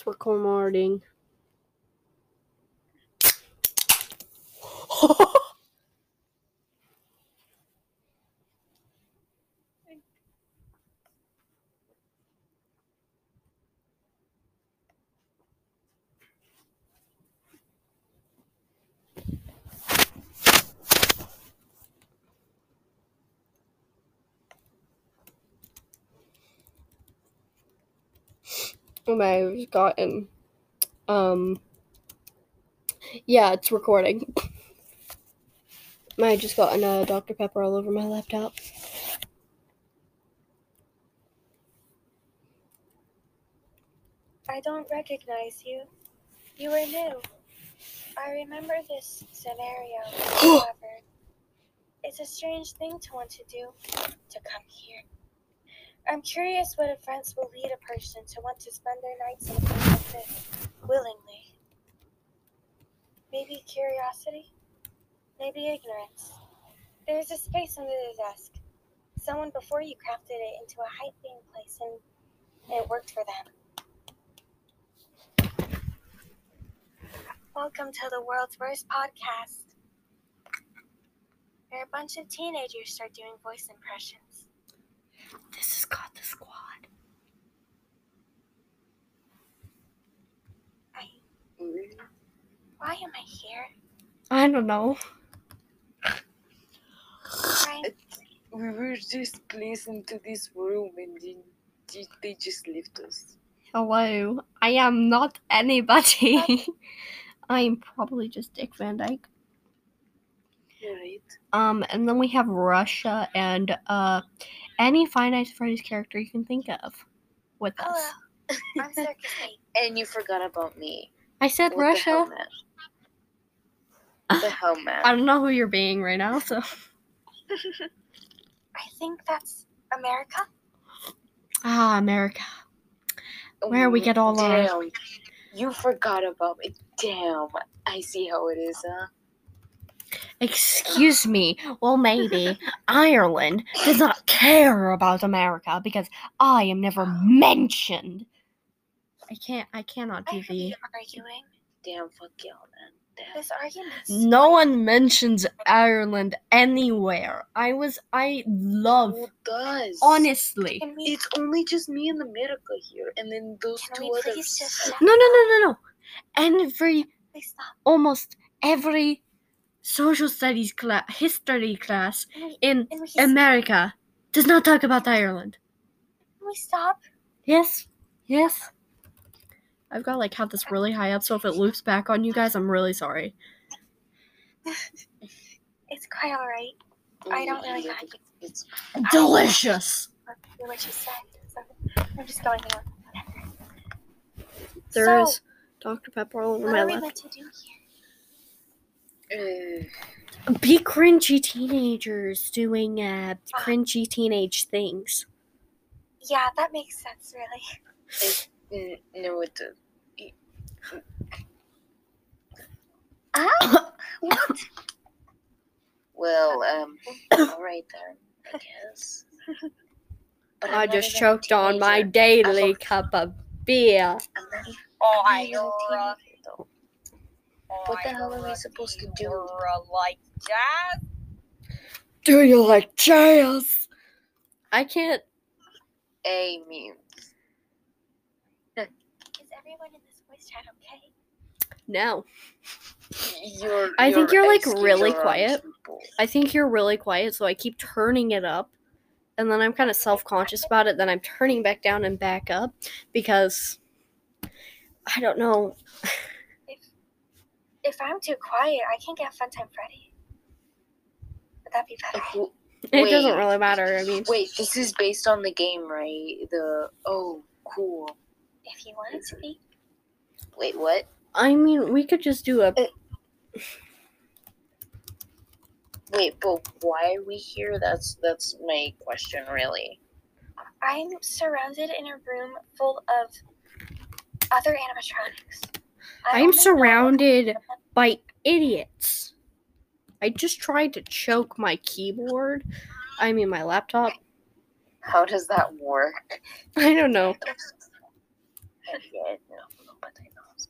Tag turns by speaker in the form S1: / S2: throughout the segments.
S1: It's I've gotten, um, yeah, it's recording. I just gotten a Dr. Pepper all over my laptop.
S2: I don't recognize you. You are new. I remember this scenario, however. It's a strange thing to want to do, to come here. I'm curious what events will lead a person to want to spend their nights in a place like this, willingly. Maybe curiosity? Maybe ignorance. There's a space under the desk. Someone before you crafted it into a hyping place and it worked for them. Welcome to the world's worst podcast. Where a bunch of teenagers start doing voice impressions.
S1: This is called the squad.
S2: Why am I here?
S1: I don't know.
S2: Frank,
S3: We were just placed into this room and then they- they just left us.
S1: Hello. I am not anybody. I am probably just Dick Van Dyke.
S3: Right?
S1: Um, and then we have Russia and uh any Five Nights at Freddy's character you can think of with us.
S2: I'm Circus
S3: And you forgot about me.
S1: I said
S3: the hell,
S1: Russia.
S3: man? What the hell, man?
S1: I don't know who you're being right now, so
S2: I think that's America.
S1: ah, America. where we get all our-
S3: You forgot about me. Damn. I see how it is, huh?
S1: Excuse me. Well, maybe Ireland does not care about America because I am never mentioned. I can't. I cannot
S2: I
S1: do the.
S2: you arguing.
S3: Damn, fuck y'all, man.
S2: This argument.
S1: No one mentions Ireland anywhere. I was. I love.
S3: Who does?
S1: Honestly.
S2: Can we,
S3: It's only just me and America here, and then those
S2: can
S3: two
S2: we
S3: others.
S2: please just shut
S1: No, no, no, no, no. Every
S2: Please stop.
S1: almost every social studies class, history class in America does not talk about Ireland.
S2: can we stop?
S1: Yes, yes. I've got like had this really high up, so if it loops back on you guys, I'm really sorry.
S2: It's quite alright. I don't really
S3: Yeah,
S2: like it.
S3: It's
S1: Delicious.
S2: What. So I'm just going on.
S1: There
S2: so,
S1: is Dr. Pepper all over
S2: what
S1: my
S2: are we
S1: lap.
S2: meant to do here?
S3: Uh,
S1: Be cringy teenagers doing uh, cringy teenage things.
S2: Yeah, that makes sense, really.
S3: n- no, it does.
S2: Ah, what?
S3: Well, um, all right then, I guess. But I'm
S1: I
S3: not
S1: just choked on my daily cup of beer.
S3: I'm not even-
S4: Oh,
S3: I'm
S4: I
S3: not even a
S4: know.
S3: Teenager, though. What the hell are we supposed to do?
S4: Like jazz?
S1: Do you like jazz? I can't.
S3: A means
S2: is everyone in this voice chat okay?
S1: No.
S3: you're.
S1: I think you're, like, really quiet.
S3: people.
S1: I think you're really quiet, so I keep turning it up. And then I'm kind of self conscious about it. Then I'm turning back down and back up because I don't know.
S2: If if I'm too quiet, I can't get Funtime Freddy. Would that be better?
S3: Who-
S1: It doesn't really matter. I mean,
S3: Wait, this is based on the game, right? The oh, cool.
S2: If you want it to be.
S3: Wait, what?
S1: I mean, we could just do a.
S3: Wait, but why are we here? That's that's my question, really.
S2: I'm surrounded in a room full of other animatronics.
S1: I'm surrounded by idiots. I just tried to choke my keyboard. I mean, my laptop.
S3: How does that work?
S1: I don't know.
S3: Yeah, no, nobody knows.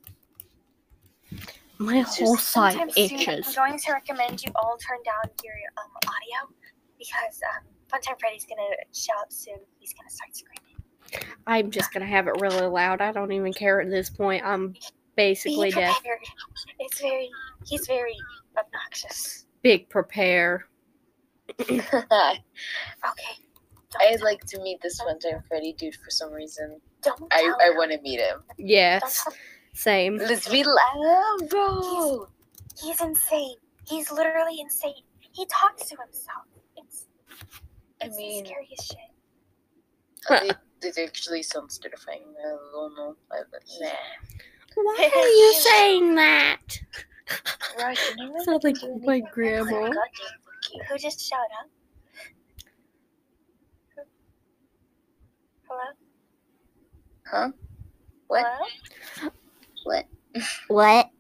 S1: My whole side
S2: Sometime soon,
S1: itches.
S2: I'm going to recommend you all turn down your um, audio because um, Funtime Freddy's gonna shout soon. He's gonna start screaming.
S1: I'm just gonna have it really loud. I don't even care at this point. I'm basically deaf.
S2: prepared. It's very. He's very obnoxious.
S1: Big prepare.
S2: Okay.
S3: I'd like to meet this Funtime Freddy dude for some reason.
S2: Don't
S3: I,
S2: tell
S3: I want to meet him.
S1: Yes, same.
S3: Let's meet loud, bro.
S2: He's insane. He's literally insane. He talks to himself. It's.
S3: I mean-
S2: the scariest shit.
S3: It, it actually sounds terrifying. I don't know. I, but nah.
S1: Why are you saying that?
S3: Right, you never
S1: Sounds like my grandma.
S3: Goddamn, fuck you.
S2: Who just showed up? Hello?
S3: Huh? What?
S2: Hello?
S3: What?
S1: What?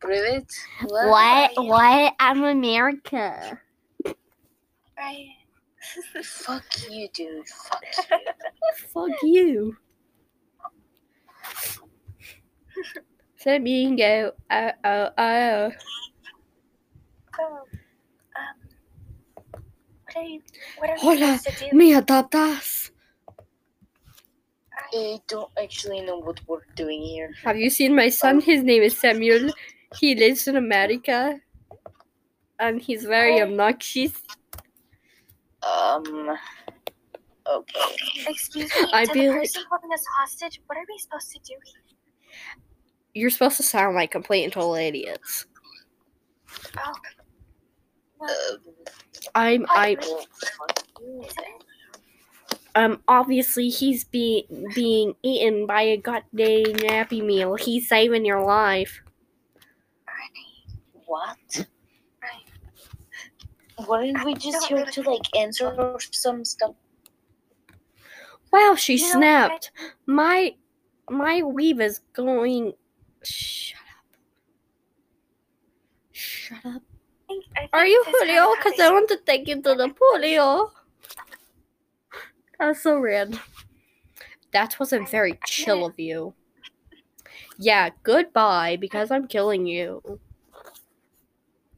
S3: Privet? What?
S1: What?
S2: are?
S1: What? I'm America.
S2: Right.
S3: Fuck you, dude. Fuck you.
S1: Fuck you. Flamingo. Oh, oh, oh.
S2: So, um, what are you? What are
S1: Hola,
S2: supposed to do?
S1: Me adoptas.
S2: I,
S3: don't actually know what we're doing here.
S1: Have you seen my son? His name is Samuel. He lives in America. And he's very
S2: Oh.
S1: obnoxious.
S3: Um. Okay.
S2: excuse me.
S1: I
S2: to
S1: feel
S2: the
S1: like-
S2: holding us hostage, what are we supposed to do here?
S1: You're supposed to sound like complete and total idiots.
S2: Oh. Well,
S3: Um,
S1: I'm I
S3: well, fuck you.
S2: isn't it?
S1: um obviously he's be being eaten by a goddamn Happy Meal. He's saving your life.
S3: What?
S2: Right.
S3: Weren't we just here to like answer some stuff?
S1: Wow, she
S2: You know,
S1: snapped. My my weave is going. Shut up. Shut up.
S2: I think, I
S1: Are
S2: think
S1: you
S2: this kind
S1: Julio?
S2: of
S1: Because I want to take you to the polio. That's so weird. That wasn't very chill of you. Yeah, goodbye, because I'm killing you.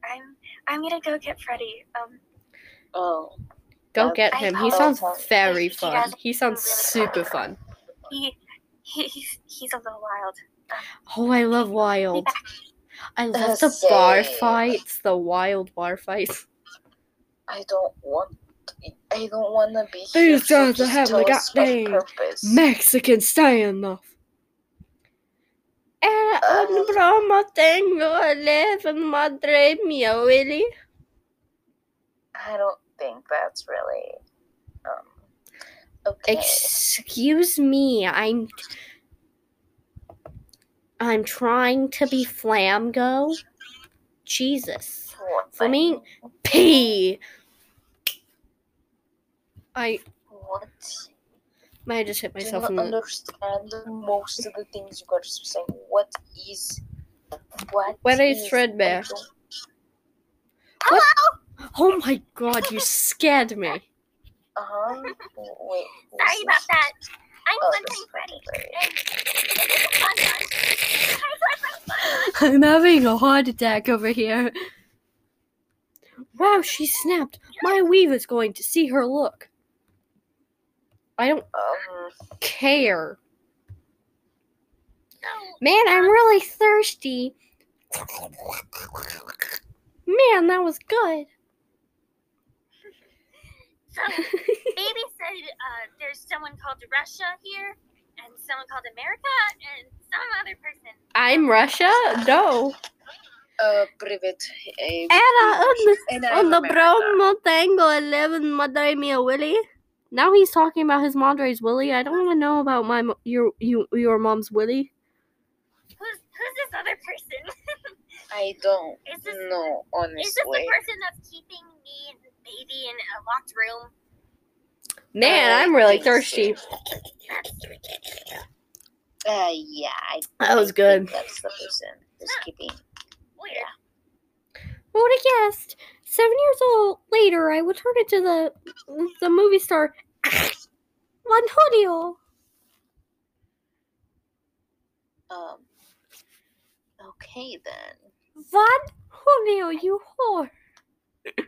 S2: I'm. I'm gonna go get Freddy. Um.
S3: Oh.
S1: Go
S3: Uh,
S1: get
S2: I
S1: him. He
S2: hope-
S1: sounds
S3: He
S1: very
S2: does
S1: fun. He sounds
S2: really
S1: super fun.
S2: He. he he's. He's a little wild.
S1: Oh, I love wild. I love
S3: Uh,
S1: the bar fights, the wild bar fights.
S3: I don't want. I don't want to be here.
S1: These guys are having a
S3: tell us of
S1: goddamn
S3: purpose.
S1: Mexican standoff. Era un
S3: Uh.
S1: bromo tengo eleven madre mia, Willie.
S3: I don't think that's really. Um. Okay.
S1: Excuse me, I'm I'm trying to be Flamgo. Jesus.
S3: What
S1: Flamin-
S3: thing?
S1: P. I
S3: What?
S1: May I just hit myself
S3: not
S1: in the I don't
S3: understand most of the things you guys are saying. What is? What?
S1: What is Fredbear?
S3: I don't-
S1: Oh my god, you scared me.
S3: Uh-huh. Wait. who's
S2: Sorry about that. I'm
S3: Oh,
S2: Funtime
S3: this-
S2: Freddy. And-
S1: I'm having a heart attack over here. Wow, she snapped. My weave is going to see her look. I don't
S3: Um.
S1: care. Man, I'm really thirsty. Man, that was good.
S2: So, Baby said uh, there's someone called Russia here, and someone called America, and some other person.
S1: I'm Russia? No.
S3: Uh, privet. eh,
S1: Era un,
S3: and I'm
S1: un
S3: America.
S1: bromo tengo 11 madre mia Willie. Now he's talking about his madre's Willie. I don't even know about my mo- your you your mom's Willie.
S2: Who's who's this other person?
S3: I don't
S2: Is this
S3: know,
S2: is this the person that's keeping me and the baby in a locked room?
S1: Man,
S3: I
S1: I'm really thirsty.
S3: Uh, yeah. I,
S1: That was
S3: I
S1: good.
S3: think That's the person who's keeping.
S2: Weird.
S1: Who would have guessed? Seven years old later, I would turn into the the movie star Juan Julio.
S3: Um. Okay then.
S1: What? Julio, you whore.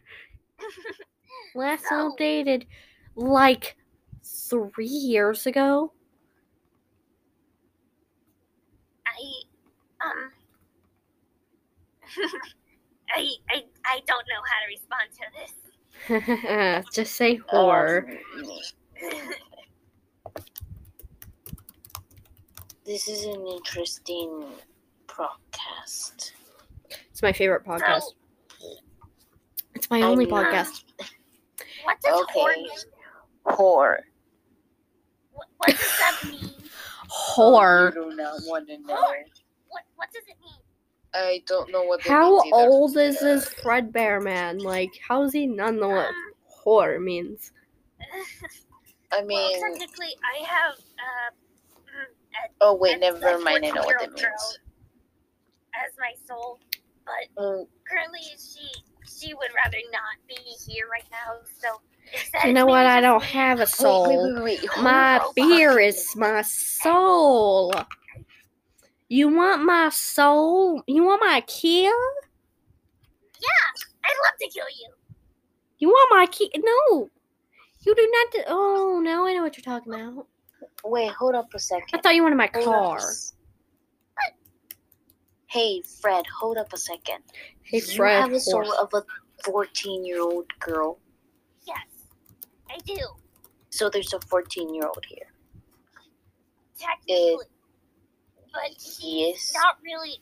S1: Last
S4: No.
S1: updated like three years ago.
S4: I um I I I don't know how to respond to this.
S1: Just say whore.
S3: Um, this is an interesting podcast.
S1: It's my favorite podcast.
S4: So,
S1: It's my only
S3: I'm-
S1: podcast.
S4: what does
S3: Okay.
S4: whore mean?
S3: Whore.
S4: What, what does that mean?
S1: Whore.
S5: I do not want to know.
S4: What what does it mean?
S3: I don't know what.
S1: How old is this Fredbear man? Like, how does he not know what
S4: Um,
S1: whore means?
S3: I
S4: well,
S3: mean,
S4: technically, I have uh, mm, a,
S3: oh wait,
S4: a-
S3: never
S4: a
S3: mind. I know what that means.
S4: as my soul, but
S3: Mm,
S4: currently she she would rather not be here right now. So
S1: You know what? I don't have a soul.
S3: wait, wait, wait.
S1: My beer is my soul. You want my soul? You want my kill?
S4: Yeah, I'd love to kill you.
S1: You want my key? No. You do not. Do- oh, now I know what you're talking about.
S3: Wait, hold up a second.
S1: I thought you wanted my
S3: Hold up a
S1: car.
S3: Hey, Fred, hold up a second.
S1: Hey,
S3: you
S1: Fred.
S3: have a soul
S1: horse.
S3: of a 14 year old girl,
S4: Yes, I do.
S3: so there's a 14 year old here.
S4: Technically, but she's
S3: Yes.
S4: not really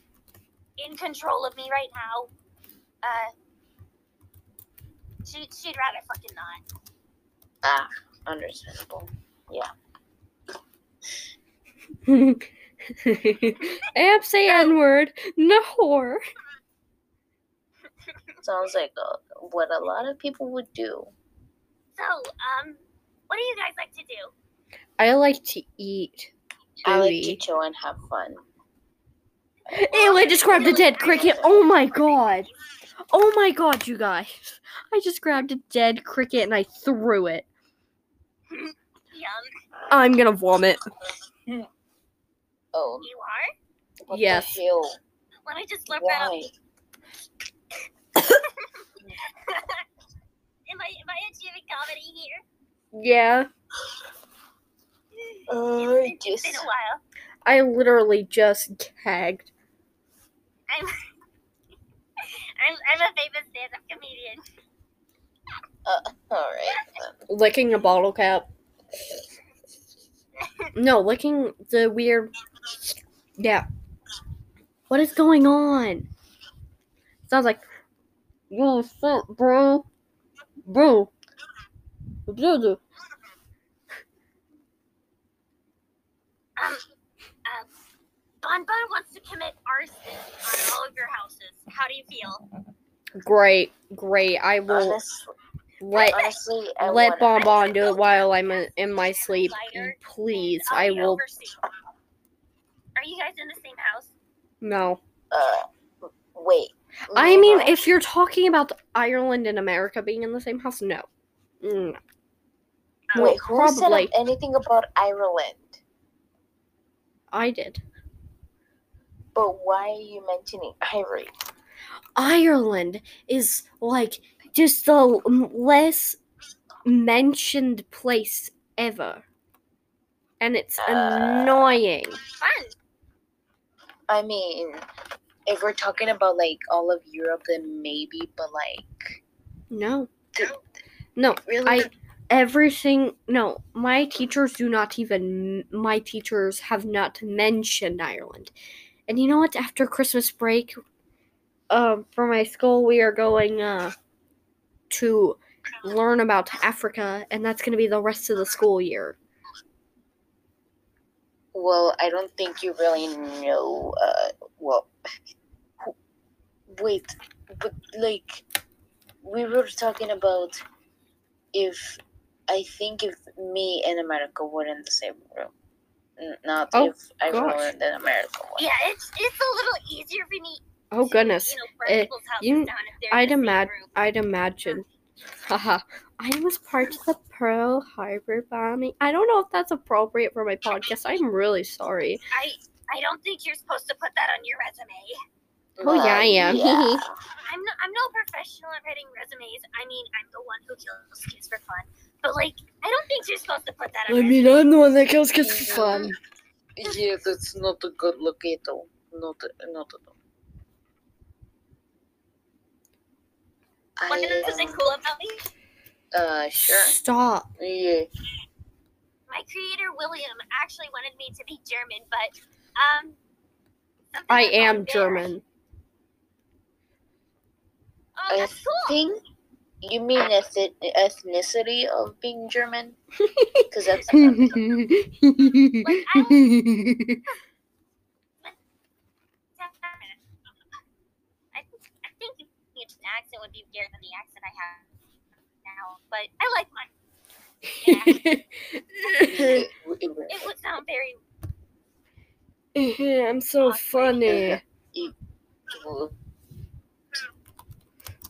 S4: in control of me right now. Uh, she she'd rather fucking not.
S3: Ah, understandable.
S1: Amp say N word. No whore.
S3: Sounds like uh, what a lot of people would do.
S4: So, um, what do you guys like to do?
S1: I like to eat.
S3: I like to chill and have fun.
S1: Ew, I just grabbed a dead cricket. Oh my god. Oh my god, you guys. I just grabbed a dead cricket and I threw it.
S4: Yum,
S1: I'm gonna vomit.
S3: Oh,
S4: you are.
S3: what
S1: Yes.
S3: the hell?
S4: Let me just slurp that up. Am I am I achieving comedy here?
S1: Yeah,
S3: Uh,
S4: It's
S3: just
S4: been a while.
S1: I literally just gagged.
S4: I'm I'm I'm a famous stand-up comedian.
S3: uh, all right.
S1: Licking a bottle cap. No, licking the weird. Yeah. What is going on? Sounds like. Yo, shit, bro. Bro. Bro.
S4: Um, uh, Bon Bon wants to commit arson on all of your houses. How do you feel?
S1: Great, great. I will
S3: Honestly,
S1: let
S3: honestly, I
S1: let
S3: wanna-
S1: Bon Bon do it while I'm in, in my sleep. Please,
S4: I'll
S1: I
S4: be
S1: will.
S4: overseeing. Are you guys in the same house?
S1: No.
S3: Uh, wait.
S1: I mean,
S3: maybe-
S1: if you're talking about Ireland and America being in the same house, no. Mm. Well,
S3: wait, who said anything about Ireland?
S1: I did.
S3: But why are you mentioning Ireland?
S1: Ireland is like just the less mentioned place ever. And it's
S3: Uh.
S1: annoying.
S4: Fun.
S3: I mean, if we're talking about like all of Europe, then maybe. But like,
S1: No.
S3: th-
S1: No.
S3: really,
S1: I everything no, my teachers do not even my teachers have not mentioned Ireland. And you know what? After Christmas break, um, for my school, we are going uh to learn about Africa, and that's going to be the rest of the school year.
S3: Well, I don't think you really know. Uh, well, wait, but like, we were talking about if I think if me and America were in the same room, N- not
S1: Oh,
S3: if Ireland and America were.
S4: Yeah, it's it's a little easier for me.
S1: Oh
S4: to,
S1: goodness,
S4: You know, burn
S1: Eh,
S4: people's houses
S1: you-
S4: down if they're
S1: I'd
S4: in the same
S1: imag-
S4: room.
S1: I'd imagine. Haha. I was part of the Pearl Harbor bombing. I don't know if that's appropriate for my podcast. I'm really sorry.
S4: I I don't think you're supposed to put that on your resume.
S1: Oh, yeah, I am.
S3: yeah.
S4: I'm no, I'm no professional at writing resumes. I mean, I'm the one who kills kids for fun. But like, I don't think you're supposed to put that on.
S1: I
S4: your
S1: mean, I'm the one that kills kids for fun.
S6: Yeah, that's not a good look at all. Not, not at all.
S4: What
S3: I,
S4: isn't
S3: um,
S4: cool about me?
S3: Uh, sure.
S1: Stop.
S6: Yeah.
S4: My creator William actually wanted me to be German, but um.
S1: I am
S4: there.
S1: German.
S4: Oh,
S3: I
S4: that's cool.
S3: think you mean ethnicity of being German? Because that's not
S4: I, I think its accent would be better than the accent I have now, but I like mine.
S6: It- it-
S4: It would sound very.
S1: I'm so funny. I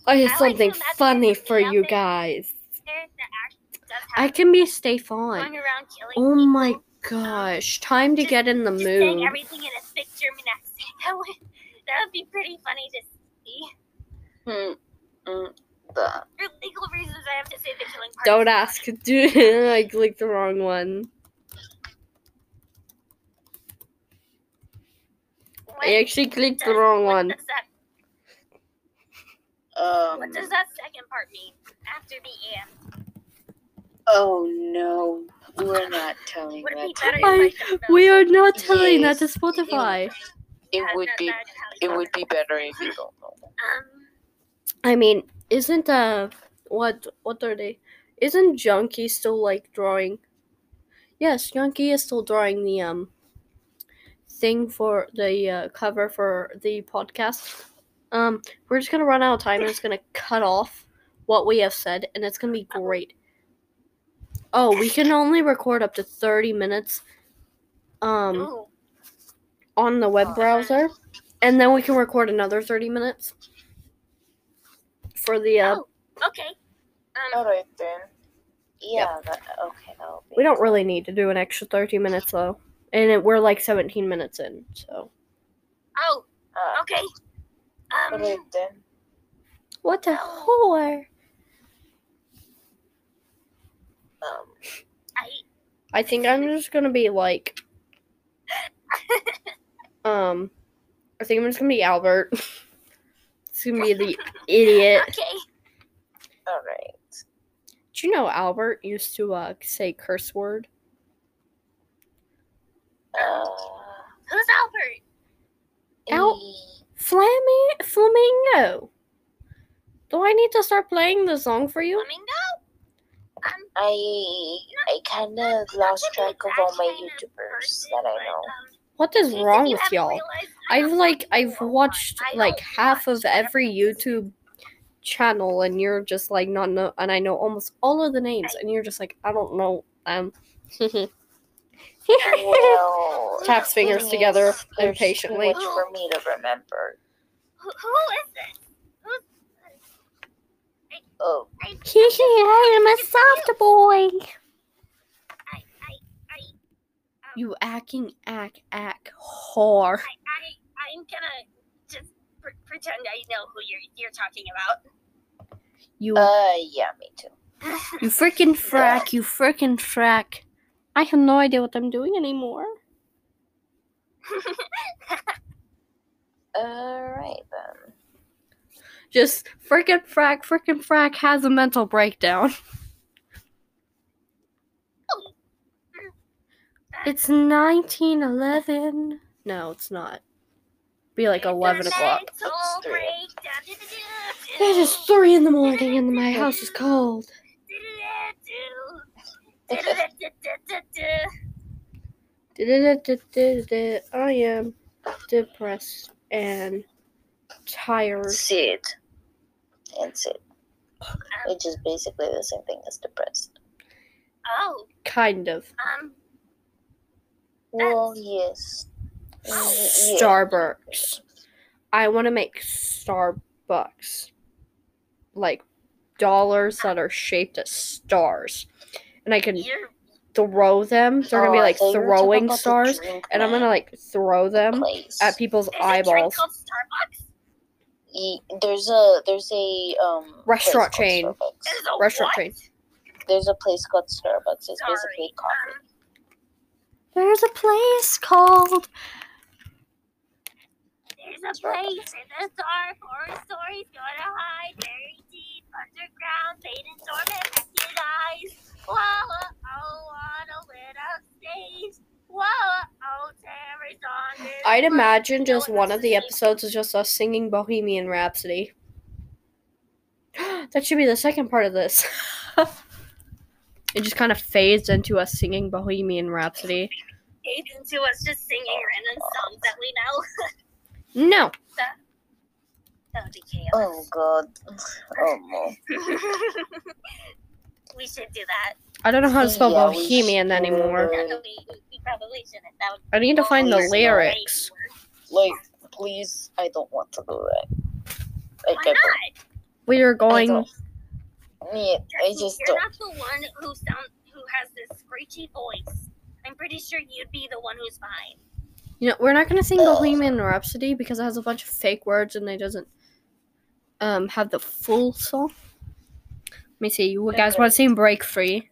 S4: I
S1: have something
S4: to imagine
S1: funny for you
S4: nothing
S1: guys.
S4: There, the accent does
S1: I can be stay
S4: going
S1: fun. Oh
S4: people,
S1: my gosh. Time to
S4: Just-
S1: get in the
S4: just saying
S1: mood.
S4: everything in a thick German accent. That would that would be pretty funny to see.
S3: Hmm. Mm, the,
S4: For legal reasons, I have to say the killing part.
S1: Don't ask. Dude, I clicked the wrong one.
S4: What
S1: I actually clicked the wrong
S4: what
S1: one.
S4: Does that,
S3: um.
S4: what does that second part mean after the and?
S3: Oh no, we're not telling
S4: Would
S3: that.
S4: be
S1: I-
S4: I?
S1: We are not telling that to Spotify.
S3: It
S4: Yeah,
S3: would be.
S6: it would be better if you don't know.
S4: Um,
S1: I mean, isn't uh what what are they? Isn't Junkie still like drawing? Yes, Junkie is still drawing the um thing for the uh, cover for the podcast. Um, we're just gonna run out of time and it's gonna cut off what we have said, and it's gonna be great. Oh, we can only record up to thirty minutes. Um,
S4: ooh,
S1: on the web
S3: Oh.
S1: browser, and then we can record another thirty minutes for the uh,
S4: oh, okay. Um,
S6: Alright then.
S3: Yeah. That, okay. That'll be.
S1: We don't really need to do an extra 30 minutes though. And it, we're like 17 minutes in, so.
S4: oh,
S6: Ah,
S4: okay. Um,
S6: alright then.
S1: What a whore!
S3: Um.
S4: I,
S1: I think I'm just gonna be like. um. I think I'm just gonna be Albert. it's gonna be the idiot.
S4: okay.
S3: Alright.
S1: Do you know Albert used to uh, say curse word?
S3: Uh.
S4: Who's Albert?
S1: Al- Flammy Flamingo! Do I need to start playing the song for you?
S4: Flamingo? Um,
S3: I I kind of lost track of all my YouTubers
S4: person,
S3: that I
S4: but,
S3: know.
S4: Um,
S1: What is
S4: in case
S1: wrong with y'all?
S4: I
S1: I've like I've
S4: you a lot.
S1: watched
S4: I
S1: like half of
S4: watch whatever
S1: every. YouTube channel and you're just like not know and I know almost all of the names and you're just like I don't know them.
S3: Well,
S1: Taps fingers together
S3: is, there's
S1: impatiently.
S3: Too much for me to remember.
S4: Who, who is this? Who's
S3: Oh,
S4: I,
S1: I am a soft boy. You acting act act whore.
S4: I, I, I'm gonna just pre- pretend I know who you're you're talking about.
S1: You
S3: uh, yeah, me too.
S1: you freaking frack, you freaking frack. I have no idea what I'm doing anymore.
S3: Alright then.
S1: Just freaking frack, freaking frack has a mental breakdown. It's 1911. No, it's not. Be like 11 o'clock.
S3: It's three.
S4: breakdown.
S1: It is 3 in the morning and my house is cold. I am depressed and tired.
S3: Sid. And Sid. Which is basically the same thing as depressed.
S4: Oh,
S1: Kind of.
S4: um,
S3: Well, yes.
S1: Starbucks. I want to make Starbucks. Like dollars that are shaped as stars. And I can throw them. So they're gonna be
S3: Oh,
S1: like
S3: thought you were talking
S1: throwing stars, and I'm gonna like throw them
S3: place.
S1: at people's
S4: There's
S1: eyeballs.
S4: called
S3: There's a there's a um
S1: Restaurant chain.
S4: There's a
S1: Restaurant
S4: what?
S1: chain.
S3: There's a place called Starbucks. It's
S4: Sorry.
S3: basically coffee.
S4: Um,
S1: There's a place called.
S4: There's a place in the dark horror stories gonna hide very deep underground, fading dormant naked eyes. Whoa, oh, on a lit up stage. Whoa, oh, terror's on this.
S1: I'd
S4: world.
S1: imagine just
S4: No
S1: one of the
S4: else to see.
S1: episodes is just us singing Bohemian Rhapsody. that should be the second part of this. it just kind of fades into us singing Bohemian Rhapsody.
S4: Aids into us just singing random songs that we know.
S1: No.
S4: that would be chaos.
S3: Oh god. Oh no.
S4: we should do that.
S1: I don't know how to spell
S3: Yeah,
S1: Bohemian anymore.
S4: No, we, we probably shouldn't. That would
S1: I need to find the lyrics.
S3: Like, please, I don't want to do that. Like,
S4: Why not?
S1: We are
S3: don't.
S1: going.
S3: I, don't. Yeah, I just
S4: You're
S3: don't.
S4: not the one who sound who has this screechy voice. I'm pretty sure you'd be the one who's fine.
S1: You know, we're not gonna sing
S3: Uh.
S1: Bohemian Rhapsody because it has a bunch of fake words and it doesn't um have the full song. Let me see. You guys want to sing "Break Free"?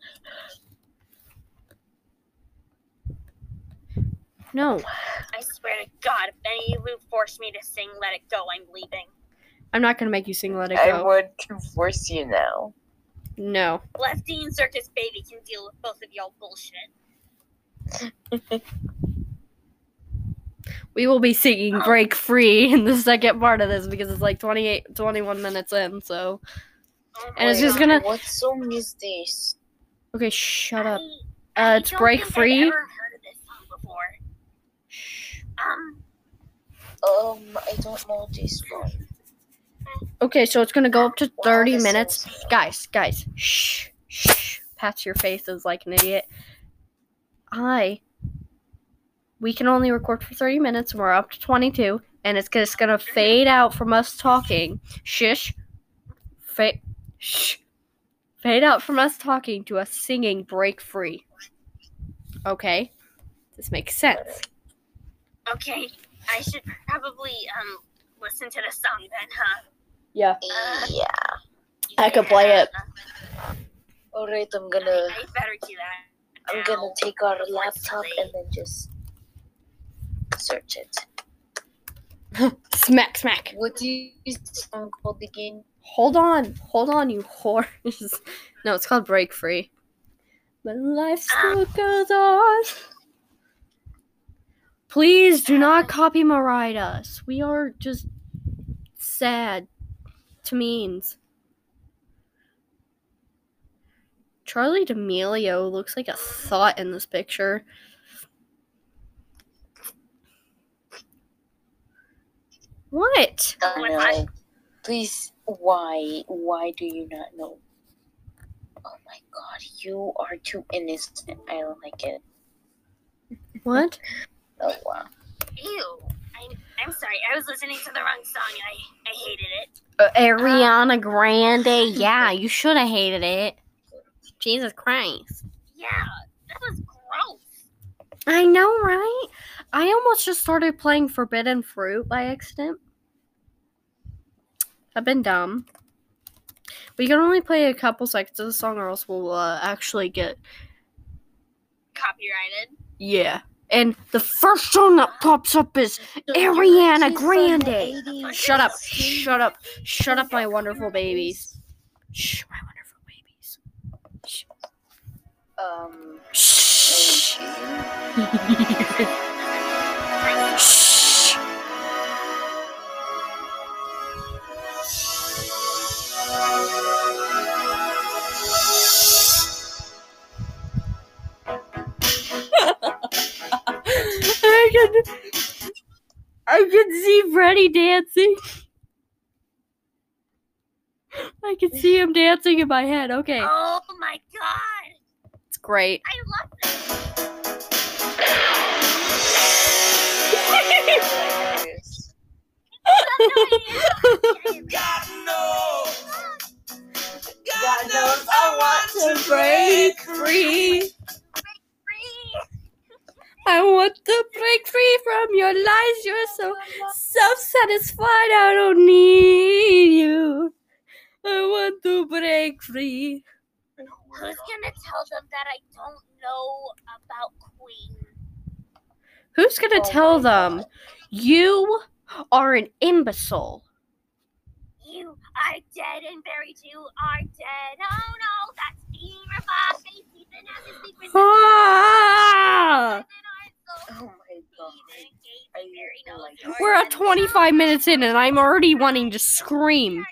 S1: No,
S4: I swear to God, if any of you force me to sing "Let It Go," I'm leaving.
S1: I'm not gonna make you sing "Let It
S7: I
S1: Go."
S7: want to force you now.
S1: No.
S4: Lefty and Circus Baby can deal with both of y'all bullshit.
S1: We will be singing "Break Free" in the second part of this because it's like 28, 21 minutes in. So,
S4: Oh
S1: And it's just
S4: God.
S1: gonna-
S3: What song is this?
S1: okay, shut up. Uh,
S4: I
S1: it's Break Free.
S4: heard of this song before. Um,
S3: Um, I don't know this one.
S1: Okay, so it's gonna go up to 30
S3: this
S1: minutes. Guys, guys, shh, shh. Pats your faces like an idiot. I. We can only record for 30 minutes, and we're up to 22, and it's just gonna fade out from us talking. Shush. Fade. Shh. Fade out from us talking to us singing "Break Free." Okay, this makes sense.
S4: okay, I should probably um listen to the song then, huh?
S1: Yeah.
S3: Yeah.
S1: I could play it.
S3: Alright, I'm gonna
S4: I better do that.
S3: I'm gonna take our laptop and then just search it.
S1: Smack, smack.
S3: What do you song called again?
S1: Hold on, hold on, you whores. no, it's called Break Free. But life ah. still goes on. Please do not ah. copy Mariah us. We are just sad means. Charli D'Amelio looks like a thought in this picture. What?
S4: Oh
S3: I
S4: my
S3: know.
S4: God.
S3: Please, why? Why do you not know? Oh my god, you are too innocent. I don't like it.
S1: What?
S3: Oh wow.
S4: Ew. I'm, sorry. I was listening to the wrong song and I, I hated it.
S1: Uh, Ariana Grande. Yeah, you should have hated it. Jesus Christ.
S4: Yeah, that was gross.
S1: I know, right? I almost just started playing Forbidden Fruit by accident. I've been dumb. But you can only play a couple seconds of the song, or else we'll uh, actually get.
S4: Copyrighted.
S1: Yeah. And the first song that pops up is Ariana Grande. Shut up. Shut up. Shut up, my wonderful babies. Shh, my wonderful babies. Shh.
S3: Um.
S1: Shh. I can, I can see Freddy dancing. I can see him dancing in my head. Okay,
S4: Oh my god.
S1: it's great.
S4: I love this.
S3: Hilarious.
S4: God
S1: God knows I want to break free. I want to break free from your lies. You're so self satisfied. I don't need you. I want to break free.
S4: Who's gonna tell them that I don't know about Queen?
S1: Who's gonna
S3: Oh
S1: tell them?
S3: God.
S1: You are an imbecile.
S4: You are dead and buried. You are dead. Oh no, that's being revived. Even as a secret.
S1: Ah!
S3: Oh my god. I like
S1: We're at 25 minutes in and I'm already wanting to scream.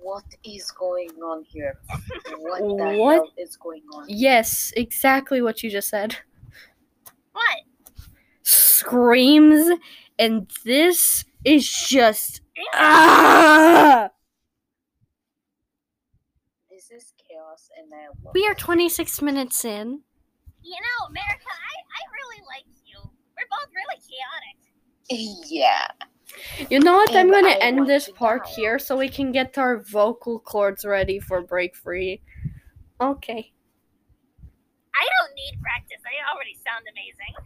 S3: What is going on here? What the
S1: What?
S3: hell is going on?
S1: Yes, exactly what you just said.
S4: What?
S1: Screams, and this is just. Ah!
S3: This is chaos and I love
S1: We are
S3: it.
S1: 26 minutes in.
S4: You know, America, I, I really like you. We're both really chaotic.
S3: Yeah.
S1: You know what? I'm gonna
S3: I
S1: end this part
S3: die.
S1: here so we can get our vocal cords ready for break free. Okay.
S4: I don't need practice. I already sound amazing.